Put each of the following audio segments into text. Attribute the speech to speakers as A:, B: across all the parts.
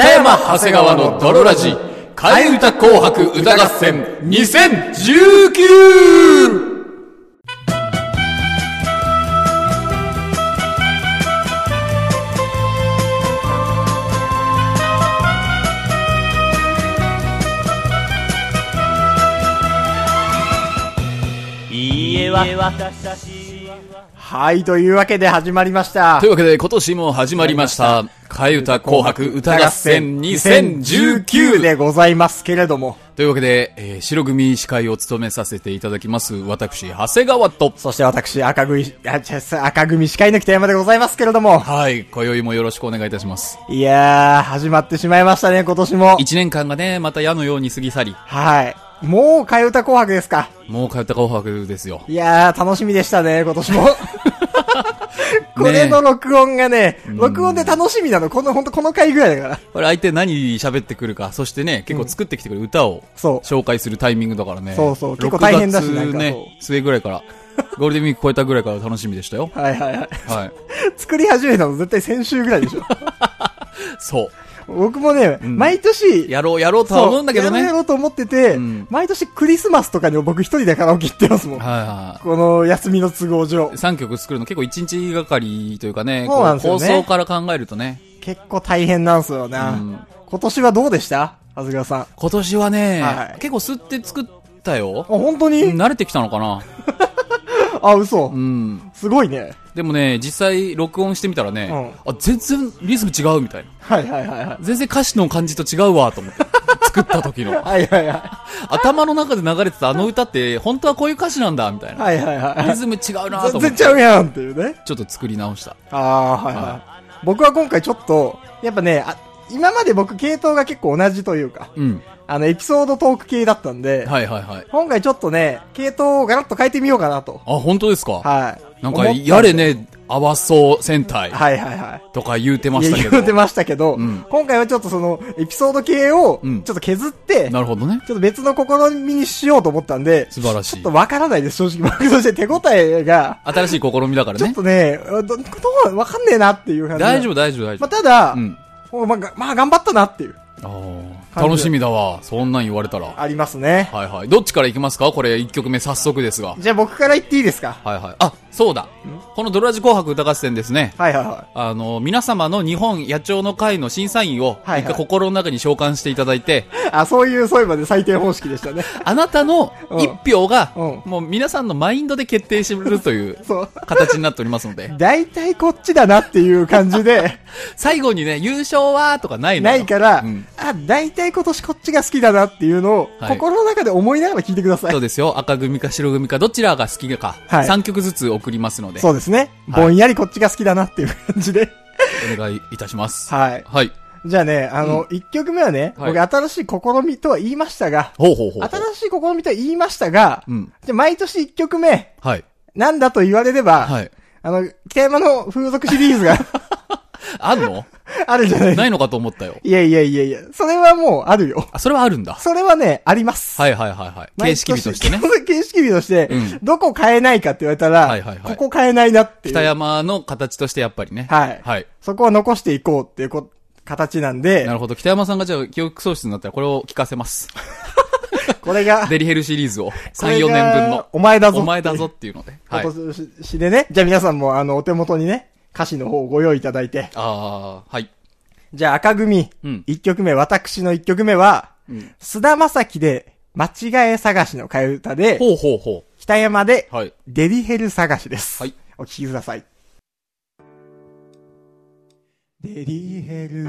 A: 北山長谷川の泥ラジ替え歌紅白歌合戦2019
B: 家は私
C: はい、というわけで始まりました。
A: とい。うわけで今年も始まりました。替え歌紅白歌合戦2019
C: でございますけれども、
A: というわけで、えー白組司会を務めさせていただきます私長谷川と。
C: そして私、赤組、赤組司会の北山でございますけれども、
A: はい今宵もよろしくお願いいたします。
C: いやー、始まってしまいましたね、今年も。
A: 一年間がねまた矢のように過ぎ去り。
C: はい。もう、替え歌紅白ですか。
A: もう替え歌紅白ですよ
C: いやー、楽しみでしたね、今年も。これの録音がね、録音で楽しみなの、この、ほんとこの回ぐらいだから。
A: これ相手何喋ってくるか、そしてね、結構作ってきてくる歌を紹介するタイミングだからね。
C: そうそう結構大変だし
A: 6
C: なんか
A: 月ね、末ぐらいから、ゴールデンウィーク超えたぐらいから楽しみでしたよ。
C: はいはいはい。
A: はい。
C: 作り始めたの絶対先週ぐらいでしょ。
A: そう。
C: 僕もね、
A: ん
C: 毎年、
A: やろうやろうとは思うんだけどね。
C: やろうやろうと思ってて、
A: うん
C: 毎年クリスマスとかにも僕一人でカラオケ行ってますもん。
A: はいは
C: この休みの都合上
A: い。。3曲作るの結構1日がかりというかね、
C: そうなんですよね
A: こ構想から考えるとね。
C: 結構大変なんすよな。
A: うん
C: 今年はどうでした？長谷川さん。あ、
A: 今年はね、
C: はい
A: 結構吸って作ったよ。
C: 本当に、
A: 慣れてきたのかな
C: あ、嘘、
A: うん。
C: すごいね。
A: でもね、実際録音してみたらね、あ、全然リズム違うみたいな。
C: はいはいはいはい。
A: 全然歌詞の感じと違うわと思って。作った時の。
C: はいはいはい。
A: 頭の中で流れてたあの歌って、本当はこういう歌詞なんだ、みたいな。
C: はいはいはい。
A: リズム違うなと思って。
C: 全然ちゃうやんっていうね。
A: ちょっと作り直した。
C: ああ、はいはい。僕は今回ちょっと、やっぱね、あ今まで僕系統が結構同じというか、
A: うん。
C: あの、エピソードトーク系だったんで、
A: はいはいはい。
C: 今回ちょっとね、系統をガラッと変えてみようかなと。
A: あ、本当ですか？
C: はい。
A: なんか、やれ。ね、合わそう戦隊
C: はいはいはい。
A: とか言うてましたけど。
C: 言うてましたけど、
A: うん
C: 今回はちょっとその、エピソード系を、
A: うん
C: ちょっと削って、
A: なるほどね。
C: ちょっと別の試みにしようと思ったんで、
A: 素晴らしい
C: ちょっと。わからないです、正直。僕として手応えが、
A: 新しい試みだからね
C: ちょっ。とね、ど、どう、わかんねえなっていう感じ。
A: 大丈夫大丈夫大丈
C: まあ、ただ、
A: 夫。うん。
C: まあ、がまあ、頑張ったなっていう、
A: あー楽しみだわ。そんなん言われたら。
C: ありますね。
A: はいはい。どっちから行きますか？これ1曲目早速ですが。
C: じゃあ僕から言っていいですか？
A: はいはい。あ、そうだ。このドロラジ紅白歌合戦ですね。
C: はいはいは
A: あの、皆様の日本野鳥の会の審査員を、一回心の中に召喚していただいて、
C: い。あ、そういう、そういうまで採点方式でしたね。
A: あなたの
C: うん
A: 一票が、
C: うん
A: もう皆さんのマインドで決定するという。形になっておりますので、
C: 大体こっちだなっていう感じで、
A: 最後にね、優勝はとかない
C: ないから、
A: うん
C: あ、大体今年こっちが好きだなっていうのを、
A: はい
C: 心の中で思いながら聞いてください。
A: そうですよ。赤組か白組かどちらが好きか、
C: はい
A: 3曲ずつ送りますので、
C: そうですね。
A: はい
C: ぼんやりこっちが好きだなっていう感じで。
A: お願いいたします。
C: はい。
A: はい。
C: じゃあね、あの、一、曲目はね、
A: はい
C: 僕新しい試みとは言いましたが、
A: ほうほうほう。
C: 新しい試みとは言いましたが、
A: うん。
C: じゃあ毎年一曲目、
A: はい。
C: なんだと言われれば、
A: はい。
C: あの、北山の風俗シリーズが
A: あんの？
C: あるじゃない
A: ないのかと思ったよ。
C: いやいやいやいや、それはもうあるよ。
A: あ、それはあるんだ。
C: それはね、あります。
A: はいはいはいはい。形式美としてね。
C: 毎年形式美として、
A: うん
C: どこ変えないかって言われたら、
A: はいはいはい
C: ここ変えないなっていう。
A: 北山の形としてやっぱりね。
C: はい
A: はい。
C: そこは残していこうっていうこ形なんで
A: な、るほど。北山さんがじゃあ記憶喪失になったらこれを聞かせます。
C: これが、
A: デリヘルシリーズを。
C: こ
A: 3、
C: れ
A: 4
C: が
A: 年分の。
C: お前だぞ。
A: お前だぞっていうので。はい。
C: 今年でね。じゃあ皆さんもあの、お手元にね、歌詞の方をご用意いただいて。
A: あー、はい。
C: じゃあ赤組、
A: うん
C: 一曲目、私の一曲目は、
A: うん
C: 菅田将暉で、間違え探しの替え歌で、
A: ほうほうほ
C: 北山で、
A: う。はい。
C: デリヘル探しです。
A: はい。
C: お聴きください。デリヘル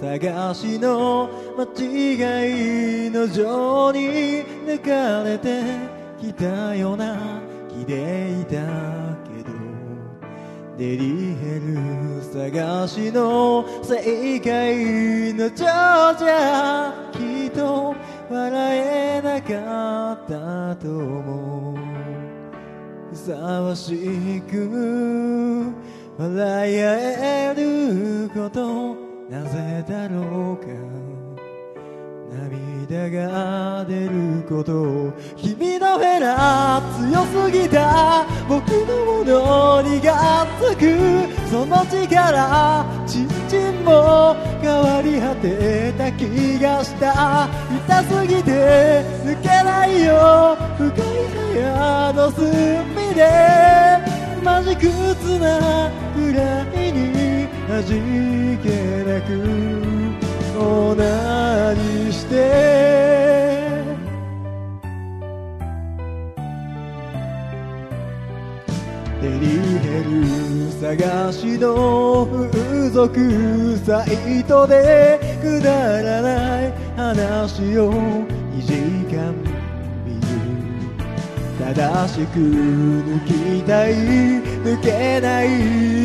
C: 探しの間違いの情に抜かれてきたような気でいたけどデリヘル探しの正解の情じゃきっと笑えなかったと思う。ふさわしく笑い合えることなぜだろうか。涙が出ること君のフェラ強すぎた僕のものにがつくその力縮も変わり果てた気がした。痛すぎて抜けないよ。深い部屋の隅でマジ靴なくらいに味気なく。オナニして。デリヘル探しの風俗サイトでくだらない話を2時間見る正しく抜きたい。抜けない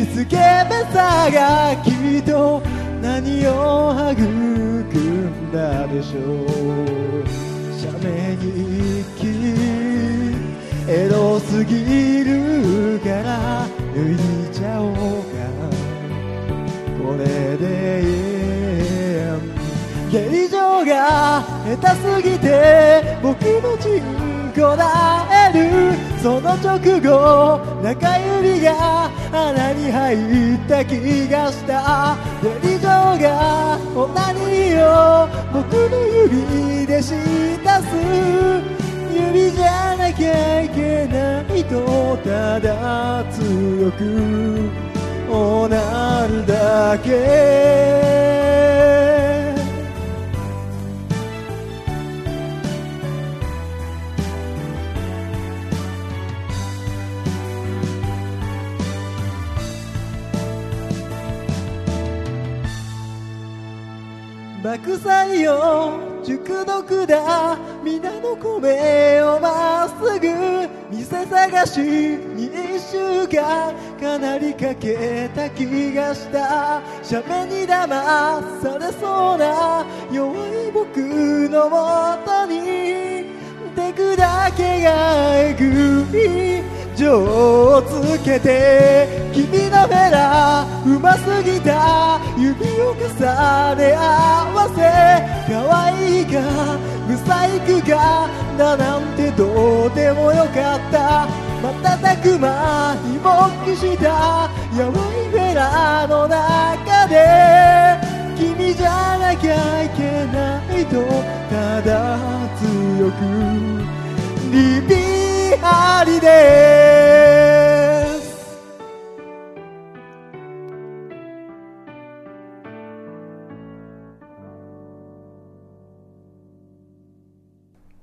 C: スケベさがきっと何を育んだでしょう写メ日記エロすぎるから抜いちゃおうか。これでいい。下痢場が下手すぎて僕のチンコなえる。その直後中指が穴に入った気がした。下痢場がオナニーを僕の指でしたす。指じゃなきゃいけないとただ強くおなるだけ。爆災よ。熟読だ皆の米をまっすぐ店探しに一週間かなりかけた気がした。写メに騙されそうな弱い僕のもとに。テクだけがえぐい情をつけて君のフェラうますぎた指を重ね合わせ可愛いかブサイクかだなんてどうでもよかった。瞬く間に勃起したやばいフェラの中で君じゃなきゃいけないとただ強くリピートありです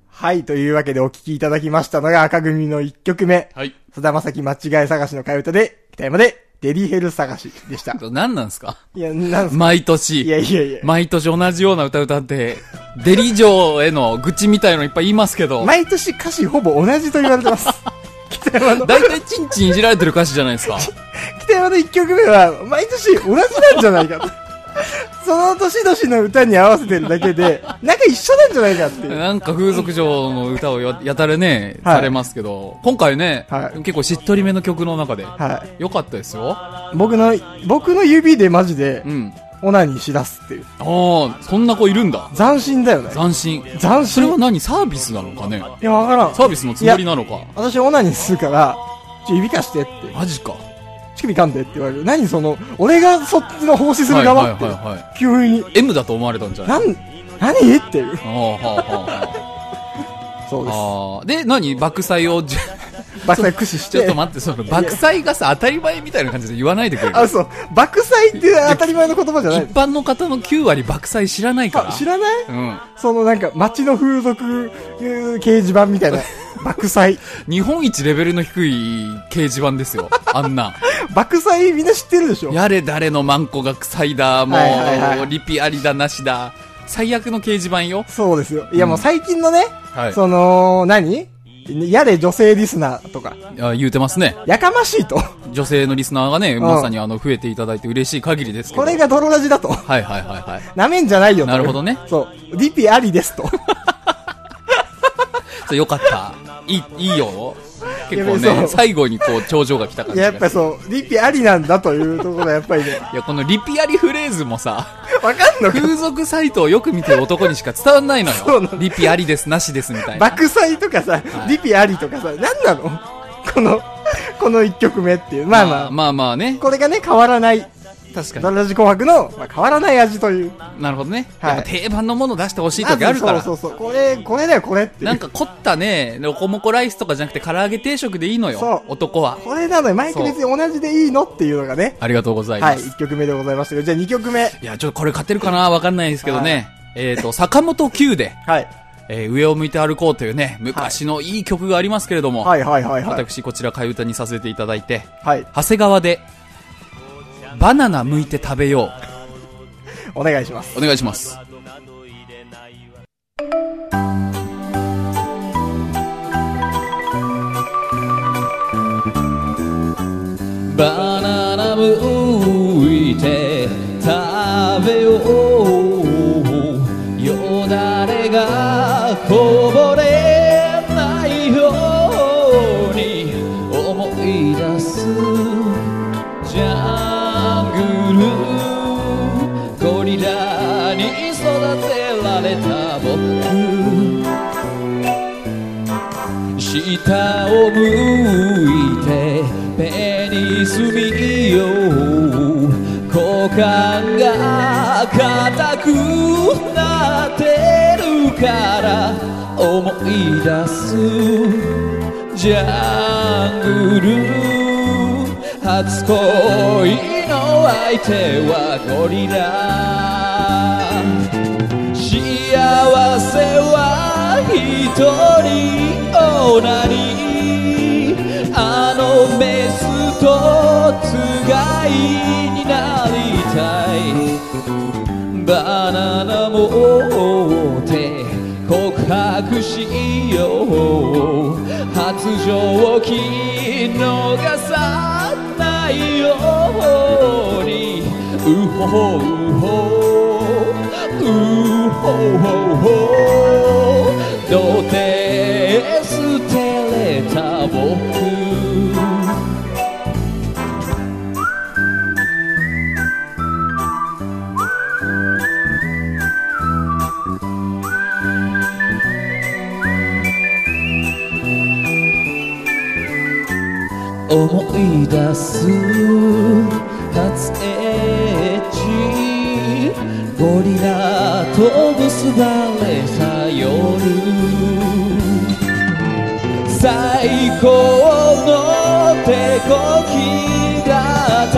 C: はい、というわけでお聴きいただきましたのが赤組の1曲目。
A: はい。
C: 須田正樹間違い探しの替え歌で、北山でデリヘル探しでした。
A: 何なんですか？
C: いや、なんすか？
A: 毎年。
C: いやいやいや。
A: 毎年同じような歌歌って、デリ城への愚痴みたいのいっぱい言いますけど、
C: 毎年歌詞ほぼ同じと言われてます。北山の、
A: 大体チンチンいじられてる歌詞じゃないですか。
C: 北山の1曲目は、毎年同じなんじゃないかと。その年々の歌に合わせてるだけで、なんか一緒なんじゃないかっていう。
A: なんか風俗嬢の歌をややたらね、
C: はい
A: されますけど、今回ね、
C: はい
A: 結構しっとりめの曲の中で、
C: はい。
A: 良かったですよ。
C: 僕の、僕の指でマジで
A: う、ん。
C: オナニーしだすっていう。
A: ああ、そんな子いるんだ。
C: 斬新だよね。
A: 斬新。
C: 斬
A: それは
C: 新。
A: 何？サービスなのかね？
C: いや、わからん。
A: サービスのつもりなのか？
C: 私オナニーするから、ちょ、指貸してって。
A: マジか。
C: 乳首噛んでって言われる。何その、俺がそっちの奉仕する側って。
A: はいはいはいは
C: 急に。
A: M だと思われたんじゃない？
C: なん、何っていう。
A: ああ、はあ、は
C: そうです。
A: あ、はあ。で、何？爆災を
C: 爆災駆使して。
A: ちょっと待って、その、爆災がさ、当たり前みたいな感じで言わないでくれる？
C: あ、そう。爆災って当たり前の言葉じゃない
A: 一。般の方の9割爆災知らないから。
C: あ知らない？
A: うん。
C: そのなんか、街の風俗えー掲示板みたいな。爆災。
A: 日本一レベルの低い掲示板ですよ。あんな。
C: 爆災みんな知ってるでしょ？
A: やれ誰のマンコが臭いだ、もう、
C: はいはいはい
A: リピありだなしだ。最悪の掲示板よ。
C: そうですよ。いやもう最近のね、
A: はい。
C: その、何？やれ女性リスナーとか、
A: あ言うてますね。
C: やかましいと。
A: 女性のリスナーがね、
C: ん
A: まさにあの、増えていただいて嬉しい限りですけど。
C: これが泥ラジだと。
A: はいはいはいはい。
C: なめんじゃないよと。
A: なるほどね
C: そう。リピありですと。
A: そうよかった。いい、いいよ。結構ね、最後にこう、頂上が来た感じが。
C: いややっぱそう、リピありなんだというところがやっぱりね、
A: いや、このリピありフレーズもさ、
C: わかんのか？
A: 風俗サイトをよく見てる男にしか伝わんないの。よリピありです、なしですみたいな。
C: 爆災とかさ、リピありとかさ、なんなの？この、この一曲目っていう。まあまあ、
A: まあまあね。
C: これがね、変わらない
A: 確かに
C: ダラジ紅白の、まあ、変わらない味という。
A: なるほどね。
C: はい
A: 定番のもの出してほしい時あるから。
C: そうそうそう。これ、これだよ、これって。
A: なんか凝ったね、ロコモコライスとかじゃなくて唐揚げ定食でいいのよ。
C: そう
A: 男は。
C: これなのよ、マイク別に同じでいいのっていうのがね。
A: ありがとうござい
C: はい、
A: ます。
C: 1曲目でございましたけど、じゃあ2曲目。
A: い、や、ちょっとこれ勝てるかな？わかんないですけどね。えっ、と、坂本九で、
C: はい。
A: えー上を向いて歩こうというね、昔のいい曲がありますけれども、
C: はいはいはいはい。
A: 私こちら替え歌にさせていただいて、
C: はい。
A: 長谷川で、バナナ剥いて食べよ
C: お願いします。
A: う。お願いします。バ向いて目に住みよう股間が硬くなってるから思い出すジャングル初恋の相手はゴリラ。幸せは一人オナニーバナナ持って告白しよう。発情期逃さないように。うほほう。ほうほほほどうて思い出す。初エッジゴリラと結ばれた夜。最高の手こきだった。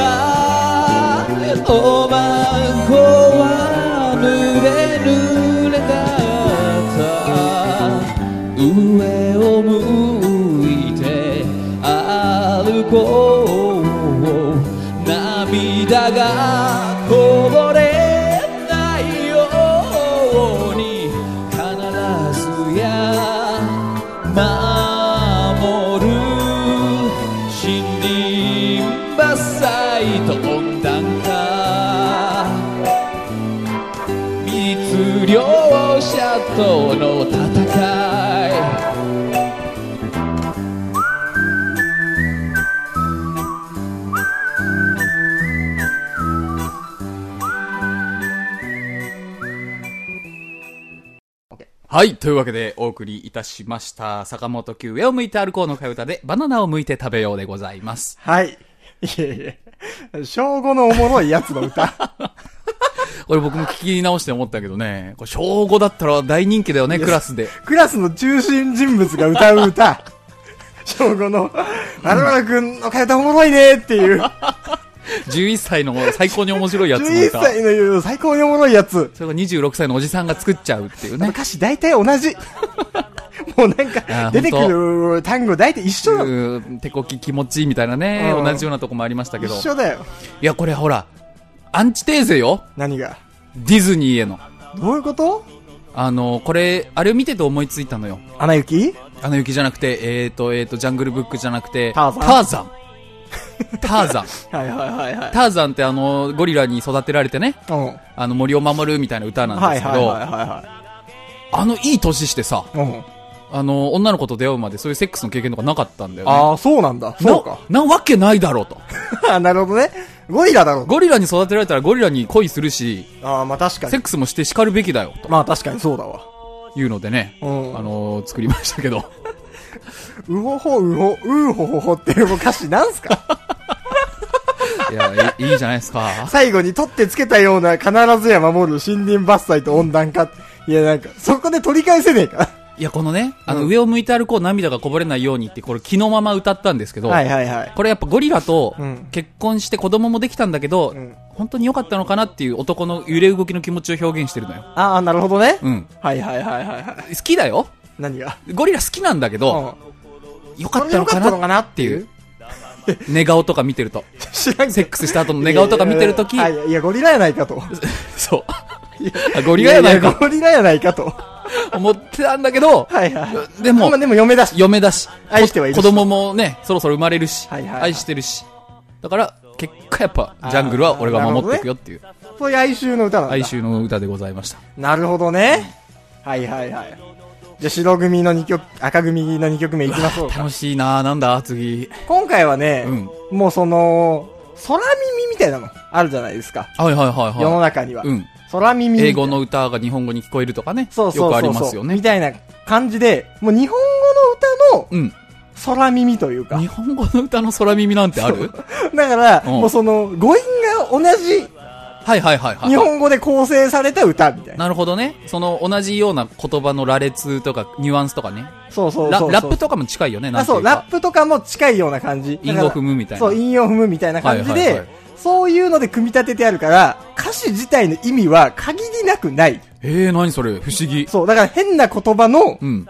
A: おまんこがこぼれないように必ずや守る森林伐採と温暖化密漁者との戦はい。というわけで、お送りいたしました。坂本九上を向いて歩こうの替え歌で、バナナを向いて食べようでございます。
C: はい。いえいえ。小5のおもろいやつの歌。
A: これ僕も聞き直して思ったけどね、これ小5だったら大人気だよね、クラスで。
C: クラスの中心人物が歌う歌。小5の、まるまるくんの替え歌おもろいねっていう。
A: 11歳の最高に面白いやつの
C: 11
A: 歌。
C: 歳の言う最高におもろいやつ。
A: それが26歳のおじさんが作っちゃうっていうね。
C: 歌詞大体同じ。もうなんか、出てくる単語大体一緒だ
A: 手こき気持ちいいみたいなね、
C: うん
A: 同じようなとこもありましたけど。
C: 一緒だよ。
A: いや、これほら、アンチテーゼよ。
C: 何が？
A: ディズニーへの。
C: どういうこと？
A: あの、これ、あれを見てて思いついたのよ。
C: アナ雪？
A: あの雪じゃなくて、えーと、えーと、ジャングルブックじゃなくて、
C: ターザン
A: ターザン。ターザン。
C: はいはいはいはい。
A: ターザンってあの、ゴリラに育てられてね、
C: うん。は
A: あの森を守るみたいな歌なん
C: い
A: ですけど、
C: はいはいは
A: あのいい年してさ、
C: いはい。うん。
A: あの、女の子と出会うまでそういうセックスの経験とかなかったんだよね。
C: ああ、そうなんだ。そうか。
A: な、なわけないだろうと。
C: あ なるほどね。ゴリラだろう。
A: ゴリラに育てられたらゴリラに恋するし、
C: ああ、まあ確かに。
A: セックスもして叱るべきだよ、
C: まあ確かにそうだわ。
A: というのでね、
C: うん
A: あのー作りましたけど。
C: うほほうほ、うほほほっていう歌詞なんすか？
A: いや、いいいじゃないですか。
C: 最後に取ってつけたような必ずや守る森林伐採と温暖化。いや、なんか、そこで取り返せねえか。
A: いや、このね、あの、
C: うん
A: 上を向いて歩こう涙がこぼれないようにって、これ気のまま歌ったんですけど、
C: はいはいはい。
A: これやっぱゴリラと
C: うん
A: 結婚して子供もできたんだけど、
C: ん
A: 本当に良かったのかなっていう男の揺れ動きの気持ちを表現してるのよ。
C: ああ、なるほどね。
A: うん。
C: はいはいはいはいはい。
A: 好きだよ
C: 何が？
A: ゴリラ好きなんだけど、
C: うん。
A: 良かったのかな
C: ってい
A: うう？寝顔とか見てると。セックスした後の寝顔とか見てるとき
C: い、やゴリラやないかと。
A: そう。あゴリラやない
C: や
A: か
C: ゴリラやないかと。
A: 思ってたんだけど、
C: はいはい。
A: でも
C: まあ、でも嫁だし。
A: 嫁だし、
C: 愛してはいるし
A: 子供もね、そろそろ生まれるし、
C: はいはいはい
A: 愛してるし。だから、結果やっぱ、ジャングルは俺が守っていくよっていう、
C: そういう哀愁の歌なんだ。
A: 哀愁の歌でございました。
C: なるほどね。はいはいはい。じゃあ白組の2曲、赤組の2曲目いきましょうか。
A: 楽しいなぁ、なんだ、次。
C: 今回はね、
A: うん
C: もうその、空耳みたいなのあるじゃないですか。
A: はいはいはい
C: 世の
A: は
C: 中には。
A: い。うん。
C: 空耳
A: 英語の歌が日本語に聞こえるとかね。
C: そうそうそう。
A: よくありますよね。
C: みたいな感じで、もう日本語の歌の
A: うん。
C: 空耳というか。
A: 日本語の歌の空耳なんてある？
C: だから、
A: うん
C: もうその、語韻が同じ
A: はいはいはいはい。
C: 日本語で構成された歌みたいな。
A: なるほどね。その同じような言葉の羅列とかニュアンスとかね。
C: そうそうそう。
A: ララップとかも近いよね、なん
C: あ、そう。ラップとかも近いような感じ。
A: 韻を踏むみたいな
C: そう、韻を踏むみたいな感じで、
A: はいはいはい
C: そういうので組み立ててあるから、歌詞自体の意味は限りなくない。
A: えー、何それ？不思議。
C: そう、だから変な言葉の
A: うん。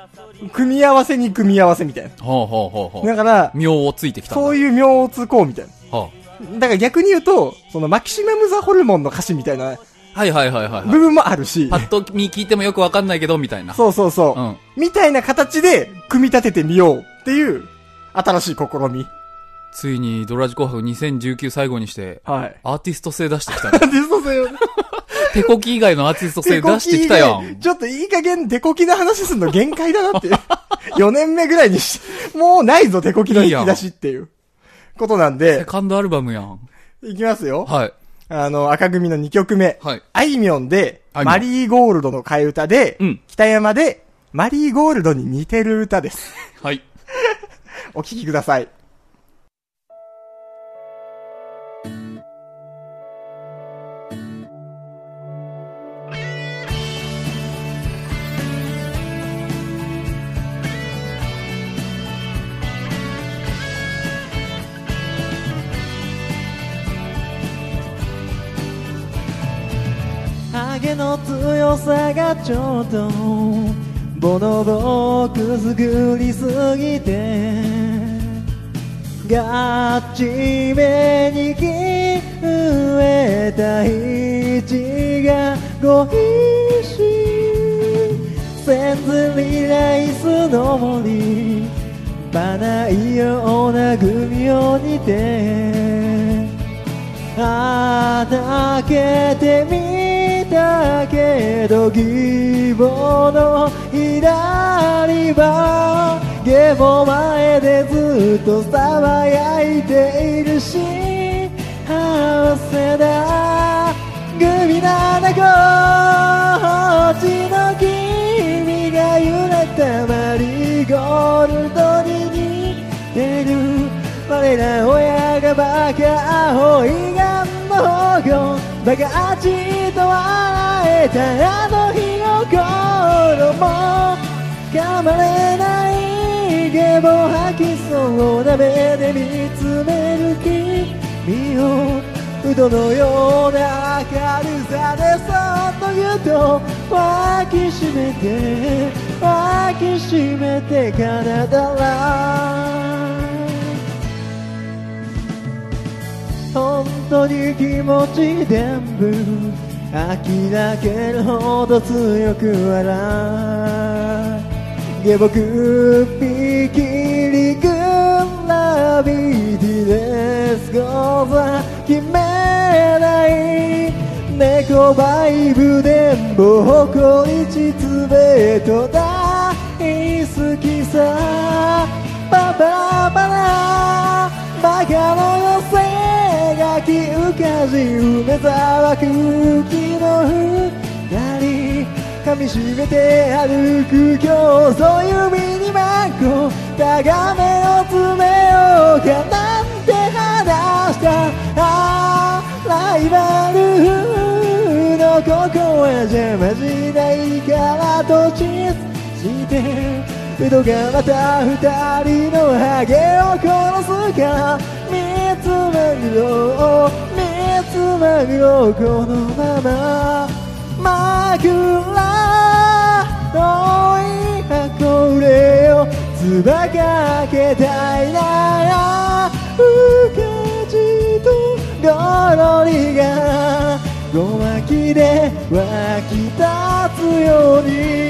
C: 組み合わせに組み合わせみたいな。
A: ほうほうほうほう。
C: だから、
A: 妙をついてきた。
C: そういう妙をつこうみたいな。
A: は
C: だから逆に言うと、そのマキシマムザホルモンの歌詞みたいな
A: あはいはいはいはいはい。
C: 部分もあるし、
A: パッと見聞いてもよくわかんないけど、みたいな。
C: そうそうそう、
A: うん
C: みたいな形で組み立ててみようっていう新しい試み。
A: ついにドラジ紅白2019最後にして、
C: はい。
A: アーティスト性出してきたね。
C: デスト性を
A: 手こき以外のアーティスト性出してきたやん。
C: ちょっといい加減手こきの話すんの限界だなっていう。4年目ぐらいにし、もうないぞ手こきの引き出しっていうことなん
A: セ
C: で、
A: カンドアルバムやん。
C: いきますよ。
A: はい。
C: あの、赤組の2曲目。
A: はい。
C: あいみょんで、マリーゴールドの替え歌で、
A: うん
C: 北山で、マリーゴールドに似てる歌です。
A: はい。
C: お聴きください。ハゲの強さがちょっとボノボロくすぐりすぎてガッチめにき植えた位置が恋し。いセンズリライスの森。バナいようなグミを似て。あだけてみたけど義母の左はゲボ前でずっと騒いでいるし合わせだ。グミ七個ちの君が揺れたマリーゴールドに似てる。我ら親がバカアホいがんの保護バカアジと笑えたあの日の頃も噛まれないゲボ吐きそうな目で見つめる君をうどのような明るさでそっと言うと抱きしめて抱きしめて奏だら本当に気持ち全部。諦めるほど強く笑い下僕ピキリグラビティレスゴーザ決めない。猫バイブでも誇りちつべと大好きさ。パパラパラ。バカの寄せがき浮かじ梅沢空気の二人噛みしめて歩く今日そういうミニマンコタガメを詰めようかなんて話してかあライバルのここは邪魔しないからとチスしてウドがまた二人のハゲを殺すかつマグロ三つマグロこのまま枕のい箱れをつばかけたいならうかじとゴロリがごまきで湧き立つように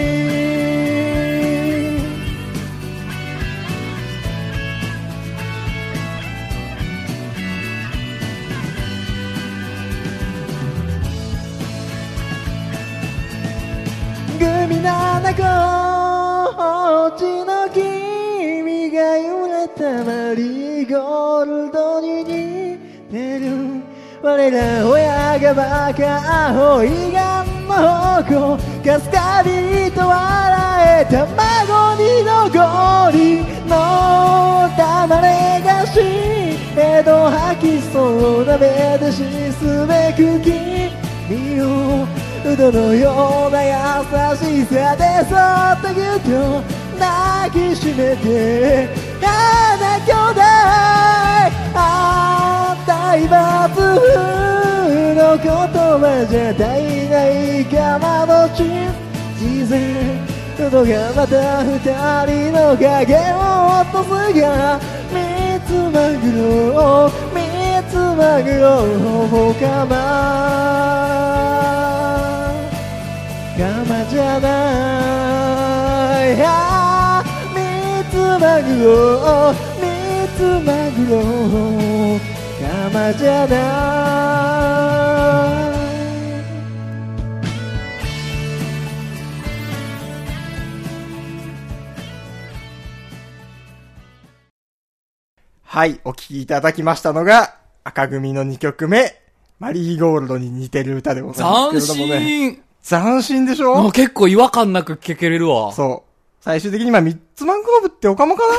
C: ゴールドに似てる。我ら親がバカアホ胃がんの方向かすかにと笑え卵に残りの玉れがし江戸吐きそうな目でしすべく君をうどのような優しさでそっとぎゅっと抱きしめて花兄弟あー大罰風の言葉じゃ足りないかまどち自然喉がまた二人の影を落とすが三つマグロ三つマグロほかまかまじゃない三つマグロつマグロかまじゃない
D: はい、お聴きいただきましたのが、赤組の2曲目、マリーゴールドに似てる歌でございます
A: 斬
D: けれどもね。
A: 新
D: 斬新でし
A: もう
D: ょ
A: 結構違和感なく聞けれるわ。
D: そう。最終的に今、ミッツマングローブってオカマかな？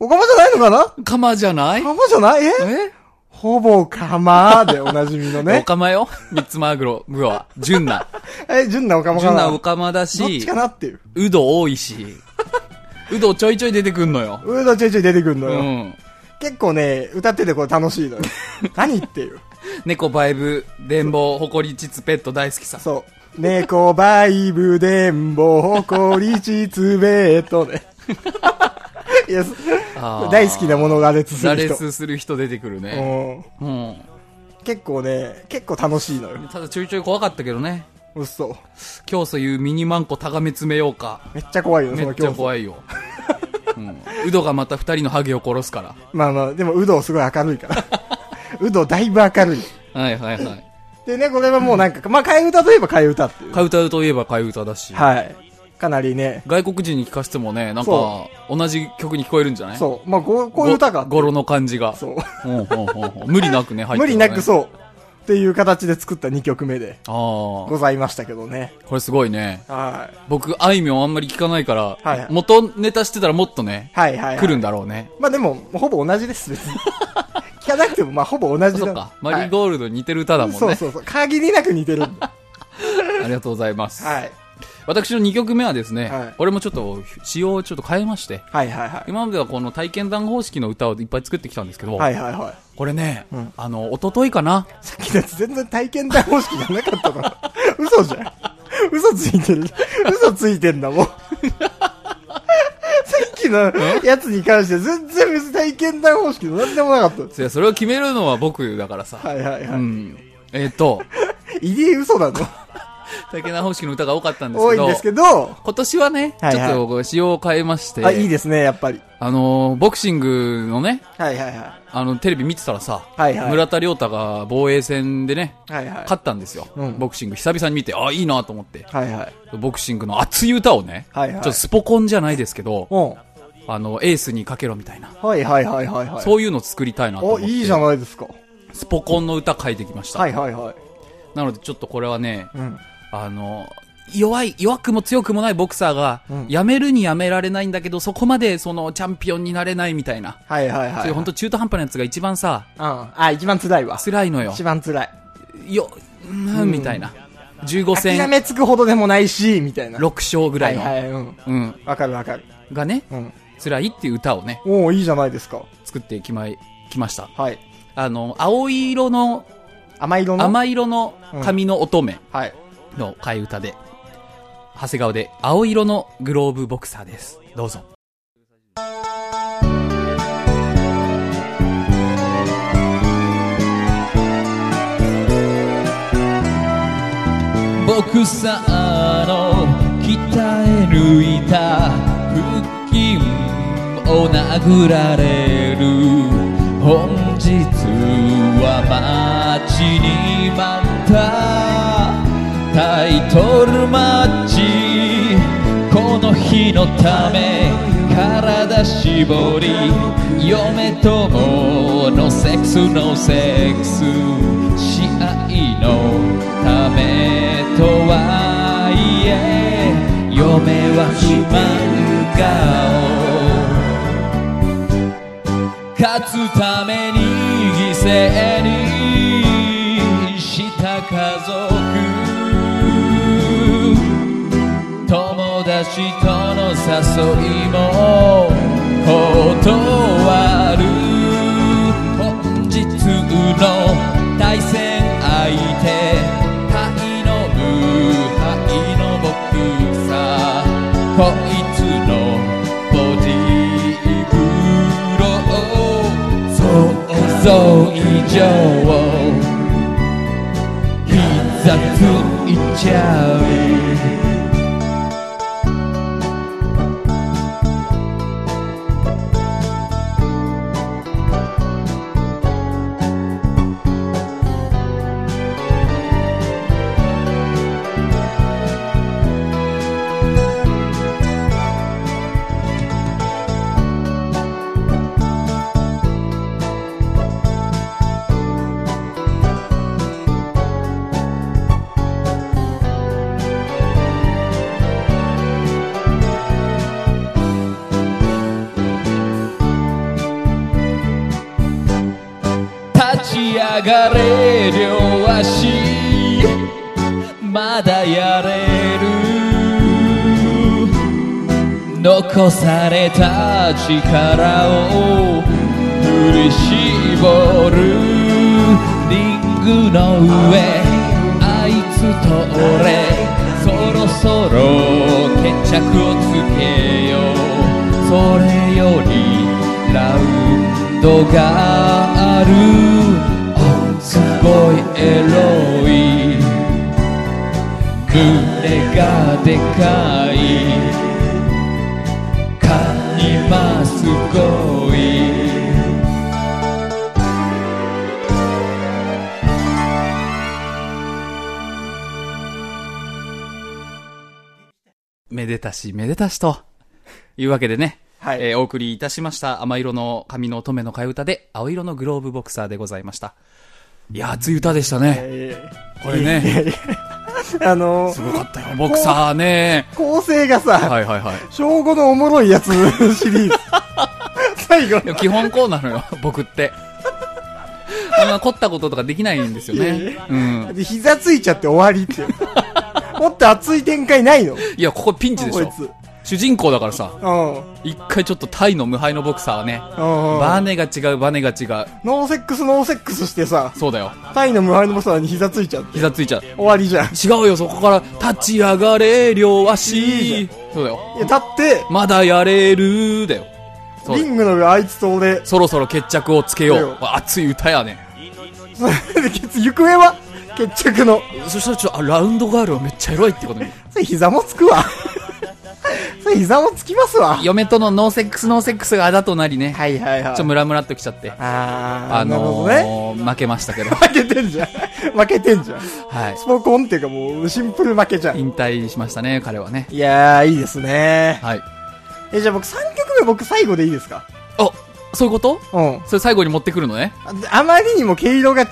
D: オカマじゃないのかな？
A: かまじゃない？
D: オカマじゃない？え？
A: え？
D: ほぼカマでおなじみの
A: お
D: ね。
A: かまよ三つマグロ、グは。純な。
D: え、純なオカマかな
A: 純なおかまだ
D: どっ
A: し
D: ちか、なっていう。
A: うど多いし。うどちょいちょい出てくんのよ。
D: うどちょいちょい出てくるのよ。
A: うん。
D: 結構ね、歌っててこれ楽しいのよ。何っていう？
A: 猫バイブ、電棒、ほこりちつペット大好きさ。
D: そう。猫バイブ電棒ほこりちつべーとね。いや、大好きなものが列す
A: 羅
D: る人。
A: 列する人出てくるね。
D: うん
A: うん。
D: 結構ね、結構楽しいのよ。
A: ただちょいちょい怖かったけどね。
D: 嘘。
A: 今日そういうミニマンコタガメ詰めようか。
D: めっちゃ怖いよ、
A: めっちゃ。怖いよ。うん。うどがまた二人のハゲを殺すから。
D: まあまあ、でも、うどすごい明るいから。うどだいぶ明るい。
A: はいはいはい。
D: でね、これはもうなんか、まあ、替え歌といえば替え歌っていう。
A: 替え歌といえば替え歌だし。
D: はい。かなりね、
A: 外国人に聞かせてもね、なんか
D: そ、
A: 同じ曲に聞こえるんじゃない？
D: そう。まあ、こう、こういう歌が。
A: 語呂の感じが。
D: そう。
A: うんうんうんうん無理なくね、入ってね。
D: 理なくそう。っていう形で作った2曲目で
A: ああ。
D: ございましたけどね。
A: これすごいね。
D: はい。
A: 僕、あいみょんあんまり聞かないから、
D: はいはい
A: 元ネタしてたらもっとね、
D: はいはい、はい。
A: 来るんだろうね。
D: まあでも、ほぼ同じです、別に。聞かなくても、まあほぼ同じだ
A: そっか。マリーゴールドに似てる歌だもんね。
D: そうそうそう。限りなく似てるんだ。
A: ありがとうございます。
D: はい。
A: 私の2曲目はですね、
D: はい
A: これもちょっと、仕様をちょっと変えまして、
D: はいはいはい。
A: 今まではこの体験談方式の歌をいっぱい作ってきたんですけど、
D: はいはいはい。
A: これね、
D: ん
A: あの、一昨日かな？
D: さっきのやつ全然体験談方式じゃなかったの。嘘じゃん。嘘ついてる。嘘ついてんだもん。さっきのやつに関して全然別に体験談方式の何でもなかった
A: それを決めるのは僕だからさ。
D: はいはいはい。
A: うん。えっ、と、
D: 入り嘘なの？
A: 体験談方式の歌が多かったんですけど、
D: 多いんですけど、
A: 今年はね、
D: はいはい
A: ちょっと仕様を変えまして、
D: あ、いいですね、やっぱり。
A: あのーボクシングのね、
D: はいはいはい。
A: あの、テレビ見てたらさ、
D: はいはい
A: 村田亮太が防衛戦でね、
D: はいはい。
A: 勝ったんですよ、
D: うん
A: ボクシング。久々に見て、あ、いいなと思って。
D: はいはい。
A: ボクシングの熱い歌をね、
D: はいはい
A: ちょっとスポコンじゃないですけど、
D: うん。
A: あの、エースにかけろみたいな、
D: はいはいはいはいはい。
A: そういうのを作りたいなと思
D: お、
A: って。
D: いいじゃないですか。
A: スポコンの歌書いてきました。
D: はいはいはい。
A: なのでちょっとこれはね、
D: うん。
A: あの、弱い、弱くも強くもないボクサーが、
C: うん
A: やめるにやめられないんだけど、そこまでそのチャンピオンになれないみたいな。
C: はいはいはい。
A: そういう本当中途半端なやつが一番さ、
C: うん。あ、一番辛いわ。
A: 辛いのよ
C: 一。番辛い。
A: よ、うん、みたいな。15
C: 諦
A: 戦
C: めつくほどでもないし、みたいな。
A: 6勝ぐらいの。
C: はいはい、うん。
A: うん。
C: わかるわかる。
A: がね、
C: うん。
A: 辛いっていう歌をね、
C: おおいいじゃないですか。
A: 作ってきまい、きました。
C: はい。
A: あの、青色の、
C: 甘色の？
A: 甘色の髪の乙女
C: はい。
A: の替え歌で、長谷川で青色のグローブボクサーです。どうぞ。ボクサーの鍛え抜いた腹筋を殴られる本日は待ちに待ったタイトルマッチ。この日のため体絞り嫁とものセックスのセックス試合のためとはいえ嫁は肥満顔。勝つために犠牲にした家族。友達との誘いも断る力を振り絞るリングの上あいつと俺そろそろ決着をつけよう。それよりラウンドがある。おすごいエロい。胸がでかい。カニマすごい。めでたしめでたしというわけでね、
C: はい。
A: えーお送りいたしました甘色の髪の乙女の替え歌で青色のグローブボクサーでございました。いや熱い歌でしたね。
C: え
A: これね。
C: ーあの
A: すごかったよボクサーね
C: 構成がさ、
A: はいはいはい
C: 小5のおもろいやつ シリーズ。最後
A: いや基本こうなのよ、僕って。あんま凝ったこととかできないんですよね。うん。
C: で、膝ついちゃって終わりっていう。もっと熱い展開ないの
A: いや、ここピンチでしょ。
C: こいつ。
A: 主人公だからさ、
C: うん。
A: 一回ちょっとタイの無敗のボクサーはね、
C: うん。
A: バネが違う、バネが違う。
C: ノーセックスノーセックスしてさ、
A: そうだよ。
C: タイの無敗のボクサーに膝ついちゃって。
A: 膝ついちゃう。
C: 終わりじゃん。い
A: 違うよ、そこから、立ち上がれ、両足。そうだよ。
C: や、だって、
A: まだやれる、だよ。
C: リングの上あいつと俺、
A: そろそろ決着をつけよ
C: つけよ
A: う。熱い歌やね。
C: 行方は？決着の。
A: そしたらちょっと、あ、ラウンドガールはめっちゃエロいってことに。
C: それ膝もつくわ。膝もつきますわ。
A: 嫁とのノーセックスノーセックスがあだとなりね。
C: はいはいはい。
A: ちょムラムラっときちゃって。
C: あー、
A: あ
C: なるほ
A: の
C: どね。
A: ー、負けましたけど。
C: 負けてんじゃん。負けてんじゃん。
A: はい。
C: スポコンっていうかもうシンプル負けじゃん。
A: 引退しましたね、彼はね。
C: いやー、いいですね。
A: はい。
C: え、じゃあ僕3曲目僕最後でいいですか？
A: あ、そういうこと？
C: うん。
A: それ最後に持ってくるのね？
C: ああまりにも毛色が違う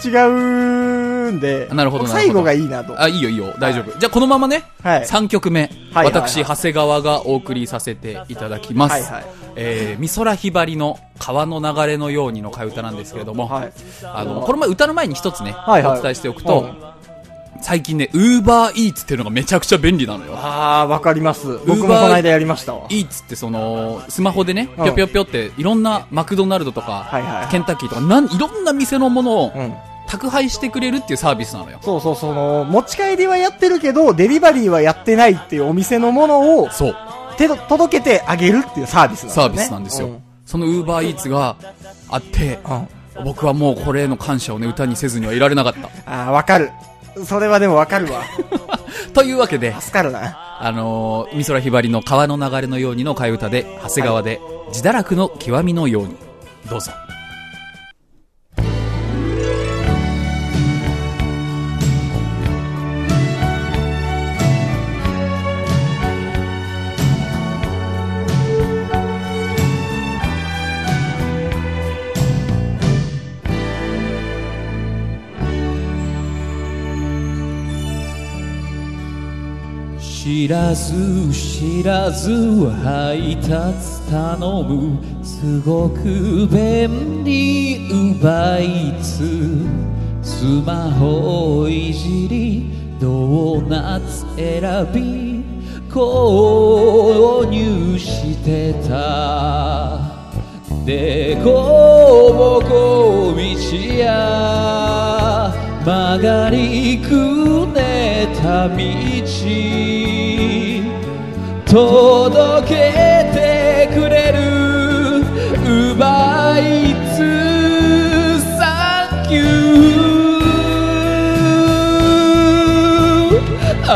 D: るんで、
A: なるほどなるほど
D: 最後がいいなと。
A: あ、いいよいいよ、大丈夫。じゃあこのままね、
D: はい
A: 3曲目、
D: はいはい
A: 私、長谷川がお送りさせていただきます。
D: はいはい
A: えー、美空ひばりの川の流れのようにの替え歌なんですけれども、
D: はい。
A: あの、この前歌の前に一つね、
D: はいはい
A: お伝えしておくと、
D: うん
A: 最近ね、ウーバーイーツっていうのがめちゃくちゃ便利なのよ。
D: あー、わかります。僕もこの間やりましたわ。
A: イーツってその、スマホでね、
D: うん
A: ぴょぴょぴょって、いろんなマクドナルドとか、
D: はいはい
A: ケンタッキーとか、なん、いろんな店のものを
D: うん。
A: 宅配してくれるっていうサービスなのよ。
D: そうそう、その、持ち帰りはやってるけど、デリバリーはやってないっていうお店のものを、
A: そう。
D: 手ど届けてあげるっていうサービスなんですね。
A: サービスなんですよ。そのウーバーイーツがあって、
D: うん。うん。
A: 僕はもうこれへの感謝をね、歌にせずにはいられなかった。
D: あー、わかる。それはでもわかるわ。
A: というわけで、
D: 助かるな。
A: あのー、美空ひばりの川の流れのようにの替え歌で、長谷川で、自堕落の極みのように。どうぞ。知らず知らず配達頼むすごく便利奪いつ。スマホをいじりドーナツ選び購入してた。でこぼこ道や。曲がりくねた道。届けてくれる奪いつサンキュー。あ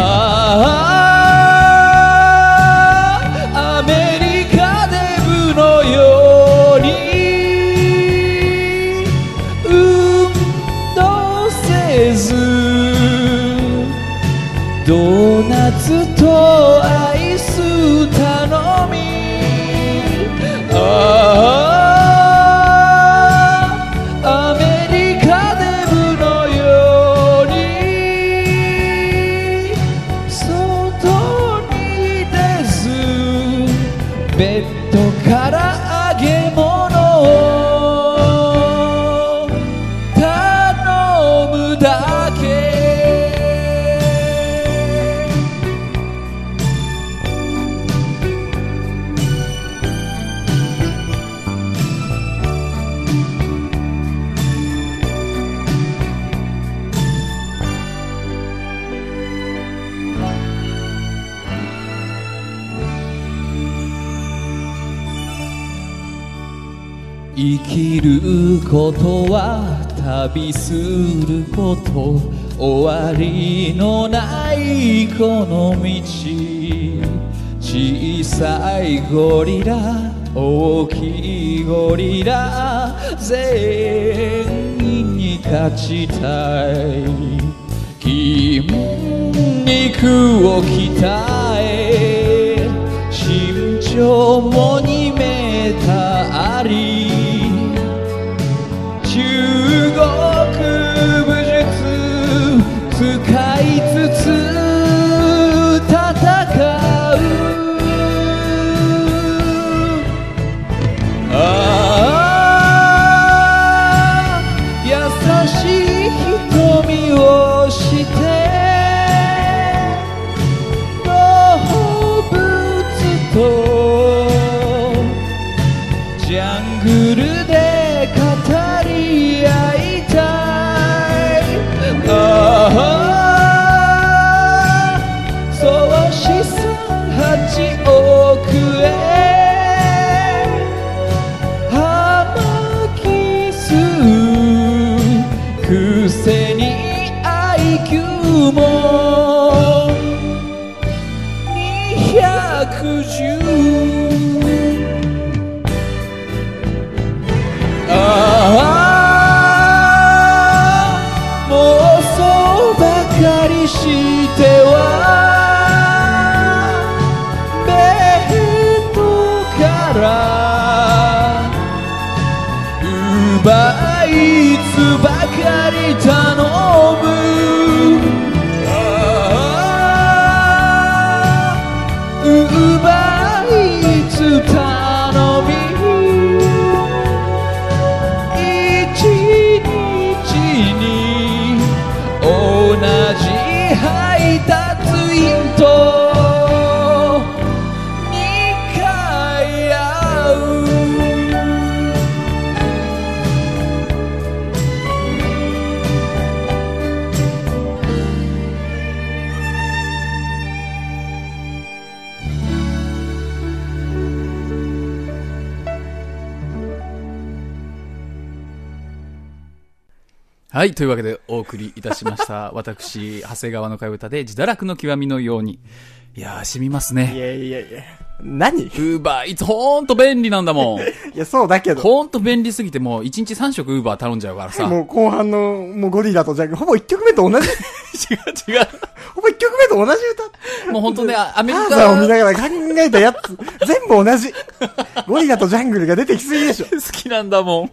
A: あ旅すること終わりのないこの道小さいゴリラ大きいゴリラ全員に勝ちたい。筋肉を鍛え身長もはい。というわけでお送りいたしました。私、長谷川の替え歌で自堕落の極みのように。いやー、染みます
C: い
A: ね。
C: やいやいや。何？い
A: ウーバーイーツほんと便利なんだもん。
C: や、そうだけど。
A: ほんと便利すぎてもう1日3食ウーバー頼んじゃうからさ。
C: もう後半の、もうゴリラとジャングル、ほぼ1曲目と同じ、
A: 違う違う。
C: ほぼ1曲目と同じ歌。
A: もうほんとね、あアメリ
C: ターザンを見
A: カ
C: ながら考えたやつ、全部同じ。ゴリラとジャングルが出てきすぎでしょ。
A: 好きなんだもん。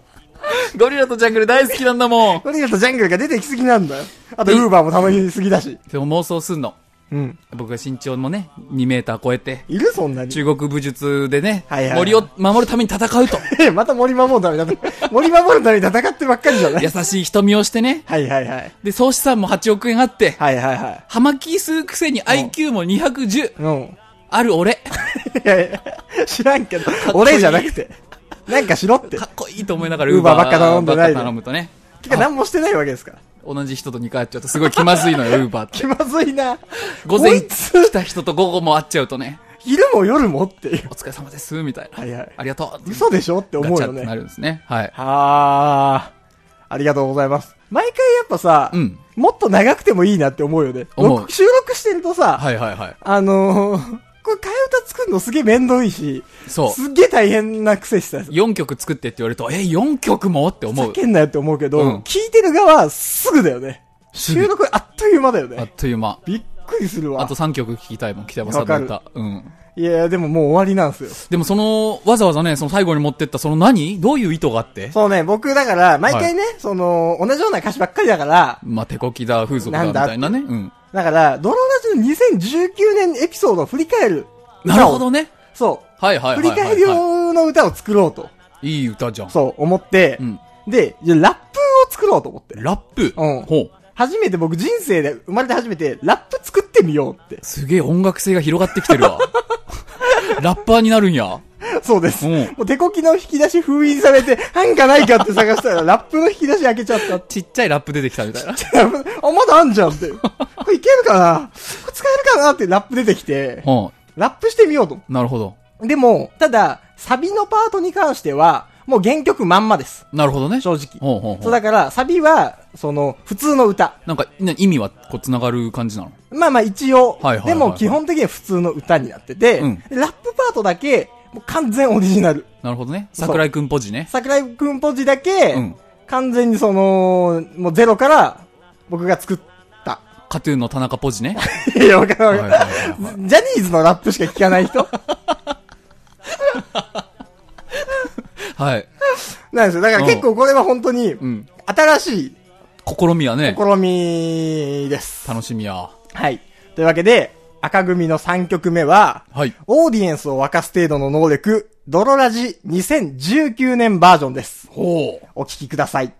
A: ゴリラとジャングル大好きなんだもん。
C: ゴリラとジャングルが出てきすぎなんだよ。あと、ウーバーも頼みすぎだし。
A: でも妄想すんの。
C: うん。
A: 僕が身長もね、2メーター超えて、
C: いるそんなに。
A: 中国武術でね、
C: はいはいはい
A: 森を守るために戦うと。
C: え、また森守るために森守るために戦ってばっかりじゃない
A: 優しい瞳をしてね。
C: はいはいはい。
A: で、総資産も8億円あって、
C: はいはいはい。
A: 葉巻吸うくせに IQ も210
C: うん。
A: ある俺。
C: いやいや、知らんけど、俺じゃなくて。なんかしろって。
A: かっこいいと思いながら
C: ウーバーばっか頼んでない
A: 頼むとね。
C: てか何もしてないわけですから。
A: 同じ人と2回会っちゃうとすごい気まずいのよ、ウーバーって
C: 気。まずいな。
A: 午前来た人と午後も会っちゃうとね、
C: 昼も夜もっていう。
A: お疲れ様です、みたいな。
C: はいはい
A: ありがとう。
C: 嘘でしょって思うよ
A: ガチャってな
C: ね。
A: るんですね。はい。
C: はー。ありがとうございます。毎回やっぱさ、
A: うん
C: もっと長くてもいいなって思うよね。収録してるとさ、
A: はいはいはい。
C: あのー、これ替え歌作るのすげえ面倒いし、
A: そう。
C: すっげえ大変なくせしさ、
A: 4曲作ってって言われると、え、4曲もって思う。
C: 叫んなよって思うけど、
A: うん
C: 聞いてる側はすぐだよね。
A: すぐ
C: 収録あっという間だよ
A: あっ
C: ね。
A: という間。
C: びっくりするわ。
A: あと3曲聴きたいもん、北山さんの歌。うん。
C: いや、でももう終わりなんですよ。
A: でもその、わざわざね、その最後に持ってった、その何？どういう意図があって？
C: そうね、僕だから、毎回ね、その、同じような歌詞ばっかりだから、
A: まあ、手こきだ、風俗だ、みたいなね。うん。
C: だから、ドロラジの2019年エピソードを振り返る。
A: なるほどね。
C: そう。
A: はいはいはいはい、
C: 振り返り用の歌を作ろうと、
A: いい歌じゃん。
C: そう思って、
A: うん。
C: で、じゃあラップを作ろうと思って。
A: ラップ？
C: うん
A: ほう。
C: 初めて僕人生で生まれて初めてラップ作ってみようって。
A: すげえ音楽性が広がってきてるわ。ラッパーになるんや。
C: そうです。
A: うん
C: もう手こきの引き出し封印されて、なんかないかって探したら、ラップの引き出し開けちゃったって。
A: ちっちゃいラップ出てきたみたいな。
C: あ、まだあんじゃんって。これいけるかな？これ使えるかな？ってラップ出てきて、
A: ほ
C: ラップしてみようと。
A: う。なるほど。
C: でも、ただ、サビのパートに関しては、もう原曲まんまです。
A: なるほどね。
C: 正直。
A: ほうほうほう。
C: そうだから、サビは、その、普通の歌。
A: なんか、ね、意味は、こう、繋がる感じなの？
C: まあまあ一応、
A: はいはいはいはい
C: でも基本的には普通の歌になってて、
A: うん
C: でラップパートだけ、もう完全オリジナル。
A: なるほどね。桜井くんポジね。
C: 桜井くんポジだけ、
A: うん
C: 完全にその、もうゼロから、僕が作った。
A: カトゥーンの田中ポジね。
C: いや、わからんわか
A: はいはいはいはい
C: んない。ジャニーズのラップしか聞かない人？
A: はい。
C: なんですよ。だから結構これは本当に、
A: うん。
C: 新しい
A: 試みはね、
C: 試みです。
A: 楽しみや。
C: はい。というわけで、赤組の3曲目は、
A: はい。
C: オーディエンスを沸かす程度の能力、ドロラジ2019年バージョンです。
A: ほう。
C: お聴きください。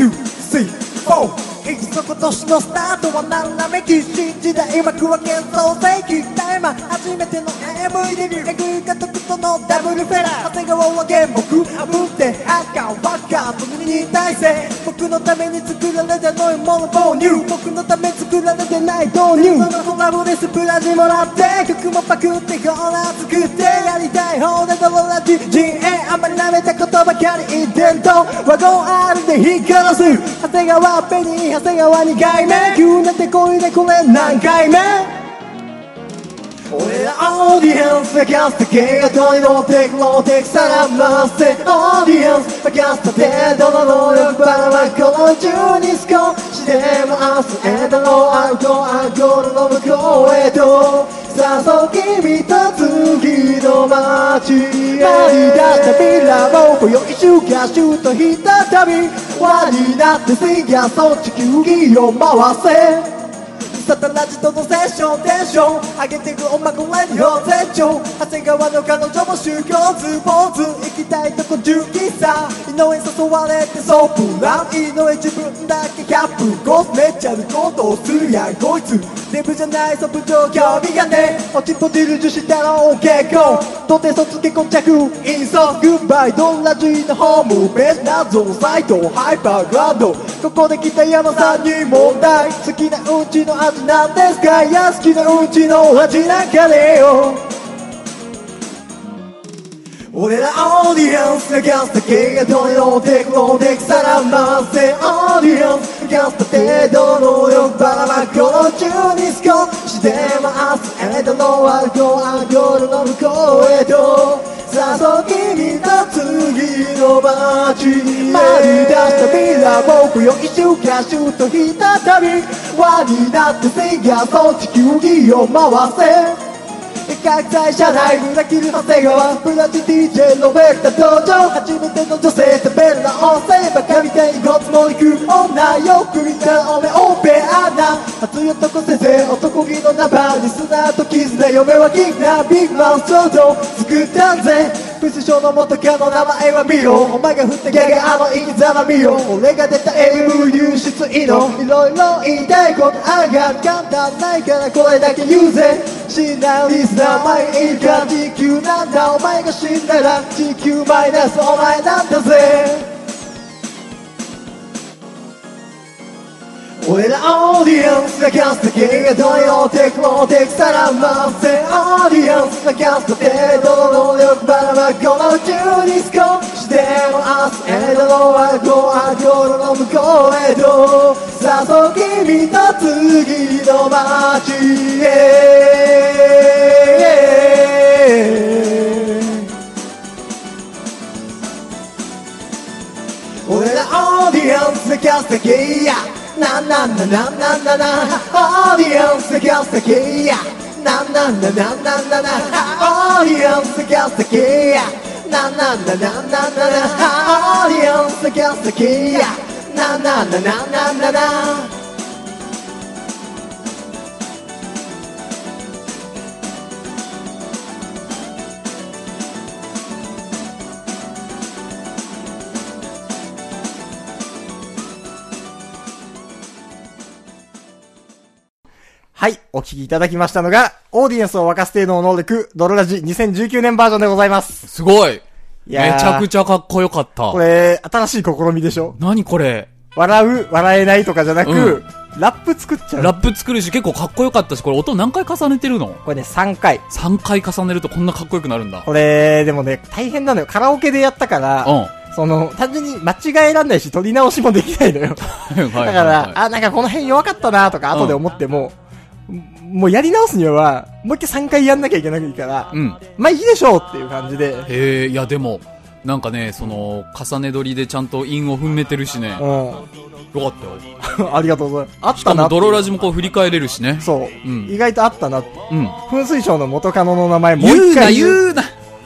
C: ワン、ツー、スリー、フォー。いっそ今年のスタートは何らめき新時代幕は幻想世紀タイマー初めての AV デビューエグが特とのダブルフェラ長谷川は原木あぶって赤ワッカ僕に対戦僕のために作られたのもの購入僕のため作られてない導入。そのコラボでスプラジもらって曲もパクってコーナー作ってやりたい方でドロラジ GA あんまり舐めたことばかり言ってるとワゴン R で引き殺す長谷川ペニー長谷川2回目急な手こいでこれ何回目俺らオーディエンスがキャスト系が取り乗ってくローテクさらませオーディエンスがキャスト程度の能力バラはこの中に少しでも明日へだろうアウトアルコールの向こうへと誘う君と次の街へりだしたビラも今宵週間シュートひたたび輪になって水やそ地球儀を回せサタラジとのセッションテンション上げてく音楽レディオ全長長谷川の彼女も宗教ズポーズ行きたいとこ純喫茶井上誘われてソープラン井上自分だけキャップゴスめっちゃることをするやんこいつデブじゃないソブ状興味がね落ちっぽディルジュしたら OK ゴーとて卒結婚着インストグッバイドンラジーのホームページ謎のサイトハイパーグラウンドここで来た山さんに問題。好きなうちの味なんですか？いや好きなうちの味なんかねよ。俺らオーディエンス流すだけがどよテクノテクさらませ。オーディエンス流す程度の欲ばらまこの中に少しで回すエドのワルコア夜の向こうへとさあそう君と次の街。に回り出した未来も今宵週間シュートひたたび。輪になってせいやそ地球儀を回せ。各界社内裏切る長谷川ブラジ DJ ロベルタ登場初めての女性食べるな音声バカみたいにごつもり食う女よく見たおめオペアナ熱い男先生男気のナバリスナーとキズで嫁はギンナビッグマウス想像作ったんぜプショの元カノ名前はミオ。お前が振ったギャガあの生き様見よ俺が出た MU 質いのいろいろ言いたいことあるが簡単ないからこれだけ言うぜ。死なリスナー前いるか地球なんだ。お前が死んだら地球マイナスお前なんだぜ。俺らオーディエンスがキャスだけがどよテクノテクさらませオーディエンスがキャスト程度の能力ばらまこの宇宙に少しでも明日エドのワルコア夜の向こうへとさあそう君と次の街へ。俺らオーディエンスがキャスだけや。なんなんだなんなんだな。オーディエンスがキャスだけや。なんなんだなんなんだな。オーディエンスがキャスだけや。なんなんだなんなんだな。オーディエンスがキャスだけや。なんなんだなんなんだな。
E: はい、お聞きいただきましたのが、オーディエンスを沸かす程度の能力、ドロラジ2019年バージョンでございます。
A: すごい
E: い
A: め
E: やー
A: ちゃくちゃかっこよかった
E: こ。れ、新しい試みでしょ？
A: 何これ？
E: 笑う、笑えないとかじゃなく、
A: うん
E: ラップ作っちゃう。
A: ラップ作るし結構かっこよかったし、これ音何回重ねてるの？
E: これね、3回。
A: ?3 回重ねるとこんなかっこよくなるんだ。
E: これ、でもね、大変なのよ。カラオケでやったから、
A: うん。
E: その、単純に間違えらんないし、取り直しもできないのよ。だから、あ、なんかこの辺弱かったなとか、後で思っても、もうやり直すには、もう一回3回やんなきゃいけないから、
A: うん。
E: まあいいでしょうっていう感じで、
A: へえ、いやでも、なんかね、その、重ね撮りでちゃんと韻を踏めてるしね。
E: う
A: よかったよ。
E: ん。ありがとうございます。あったなっ。
A: ドロラジもこう振り返れるしね。
E: そう、
A: うん
E: 意外とあったなって。
A: うん。
E: 噴水賞の元カノの名前もう
A: 言うな、
E: 一回
A: 言うな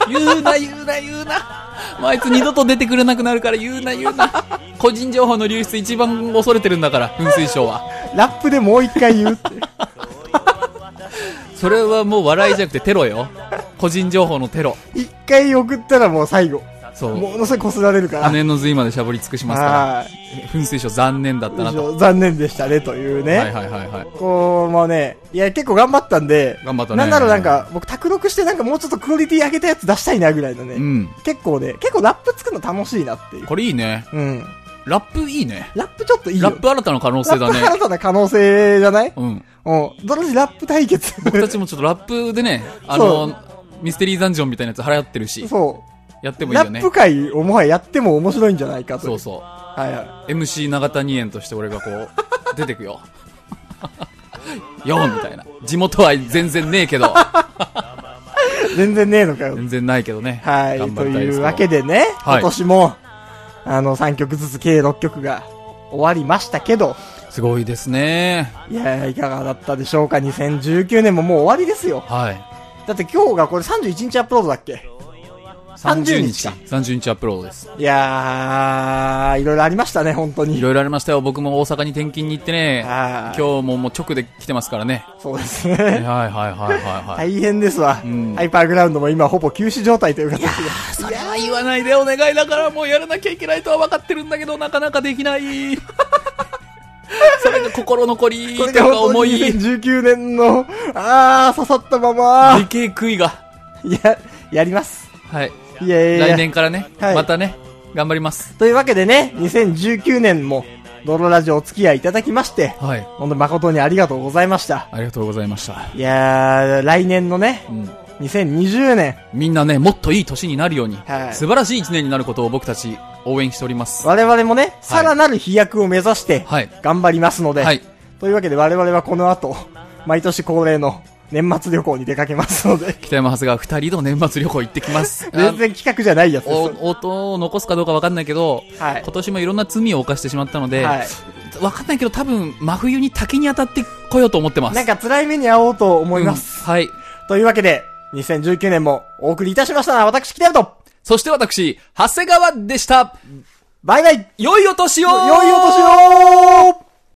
A: 言うな、言うな、言うな。もうあいつ二度と出てくれなくなるから言うな、言うな。個人情報の流出一番恐れてるんだから、噴水賞は。
E: ラップでもう一回言うって。
A: それはもう笑いじゃなくてテロよ。個人情報のテロ。
E: 一回送ったらもう最後。
A: そう。
E: ものすごい擦られるから。
A: 羽の髄までしゃぶり尽くしますから。
E: はい。
A: 噴水賞残念だったなと。
E: 残念でしたね、というね。
A: はいはいはいはい。
E: こう、もうね、いや、結構頑張ったんで、
A: 頑張ったね。
E: なんならなんか、僕、卓録してなんかもうちょっとクオリティ上げたやつ出したいなぐらいのね。
A: うん。
E: 結構ね、結構ラップ作るの楽しいなっていう。
A: これいいね。
E: うん。
A: ラップいいね。
E: ラップちょっといいよ。
A: ラップ新たな可能性だね
E: ラップ。新たな可能性じゃない？
A: うん。
E: うん。どのみちラップ対決。
A: 僕たちもちょっとラップでね、あの、ミステリーダンジョンみたいなやつ流行ってるし、
E: そう。
A: やってもいいよね
E: ラップ。界をもはややっても面白いんじゃないかと。
A: そうそ
E: はいはい。
A: う。MC 長谷園として俺がこう、出てくよ。よみたいな。地元愛全然ねえけど、
E: 全然ねえのかよ。
A: 全然ないけどね。
E: はい。と
A: い
E: うわけでね、
A: はい
E: 今年も、あの、3曲ずつ計6曲が終わりましたけど、
A: すごいですね。
E: いやーいかがだったでしょうか ?2019 年ももう終わりですよ。
A: はい。
E: だって今日がこれ31日アップロードだっけ
C: ？30日か。
A: 30日アップロードです。
C: いやー、いろいろありましたね、本当に。
A: いろいろありましたよ。僕も大阪に転勤に行ってね、
C: はい
A: 今日ももう直で来てますからね。
C: そうです
A: はい
C: ね。
A: はいはいはいはい。
C: 大変ですわ。
A: ん
C: ハイパーグラウンドも今ほぼ休止状態という形で。
A: それは言わないでお願いだからもうやらなきゃいけないとは分かってるんだけど、なかなかできない。それが心残りとか思い、で
C: 2019年の、あー、刺さったまま。
A: けえ悔いが。
C: いや、やります。
A: はい。
C: いやいや
A: 来年からね、
C: はい
A: またね、頑張ります。
C: というわけでね、2019年も、ドロラジオお付き合いいただきまして、
A: はい。
C: 本当に誠にありがとうございました。
A: ありがとうございました。
C: いやー、来年のね、
A: うん
C: 2020年、
A: みんなね、もっといい年になるように、
C: はい
A: 素晴らしい一年になることを僕たち応援しております。
C: 我々もね、さらなる飛躍を目指して
A: はい、
C: 頑張りますので、
A: はい。
C: というわけで我々はこの後、毎年恒例の年末旅行に出かけますので、
A: 北山長谷川二人の年末旅行行ってきます。
C: 全然企画じゃないやつです。
A: お音を残すかどうかわかんないけど、
C: はい
A: 今年もいろんな罪を犯してしまったので、
C: はい。
A: わかんないけど多分真冬に滝に当たってこようと思ってます。
C: なんか辛い目に遭おうと思います。
A: うんはい。
C: というわけで、2019年もお送りいたしました私、北山と、
A: そして私、長谷川でした。
C: バイバイ。
A: 良いお年を。
C: 良いお年を